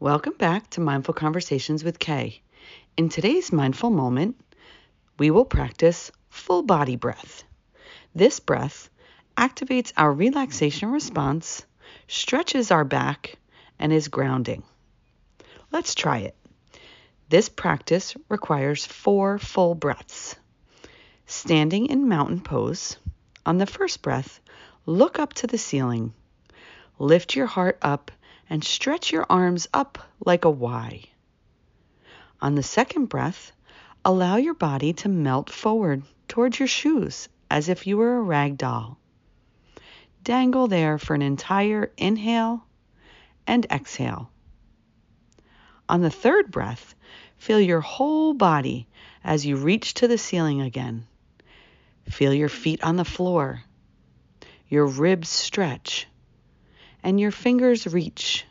Welcome back to Mindful Conversations with Kay. In today's mindful moment, we will practice full body breath. This breath activates our relaxation response, stretches our back, and is grounding. Let's try it. This practice requires four full breaths. Standing in mountain pose, on the first breath, look up to the ceiling. Lift your heart up and stretch your arms up like a Y. On the second breath, allow your body to melt forward towards your shoes as if you were a rag doll. Dangle there for an entire inhale and exhale. On the third breath, feel your whole body as you reach to the ceiling again. Feel your feet on the floor, your ribs stretch, and your fingers reach.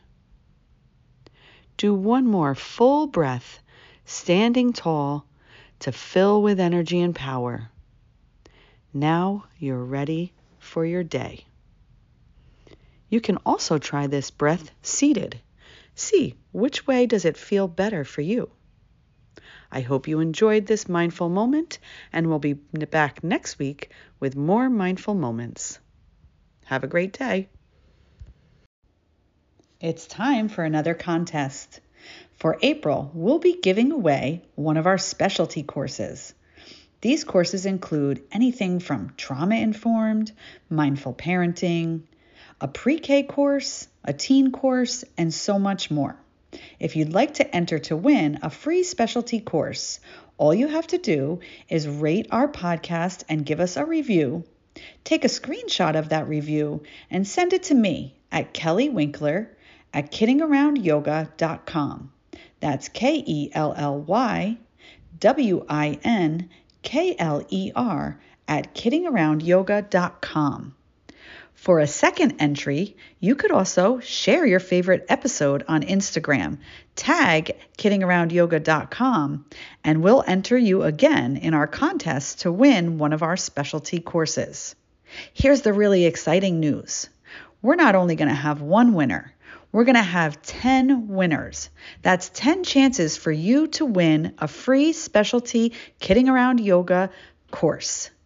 Do one more full breath, standing tall to fill with energy and power. Now you're ready for your day. You can also try this breath seated. See which way does it feel better for you. I hope you enjoyed this mindful moment and we'll be back next week with more mindful moments. Have a great day. It's time for another contest. For April, we'll be giving away one of our specialty courses. These courses include anything from trauma informed, mindful parenting, a pre K course, a teen course, and so much more. If you'd like to enter to win a free specialty course, all you have to do is rate our podcast and give us a review. Take a screenshot of that review and send it to me at Kelly Winkler at kiddingaroundyoga.com. That's K E L L Y W I N K L E R at kiddingaroundyoga.com. For a second entry, you could also share your favorite episode on Instagram, tag kiddingaroundyoga.com, and we'll enter you again in our contest to win one of our specialty courses. Here's the really exciting news we're not only going to have one winner, we're going to have 10 winners. That's 10 chances for you to win a free specialty Kidding Around Yoga course.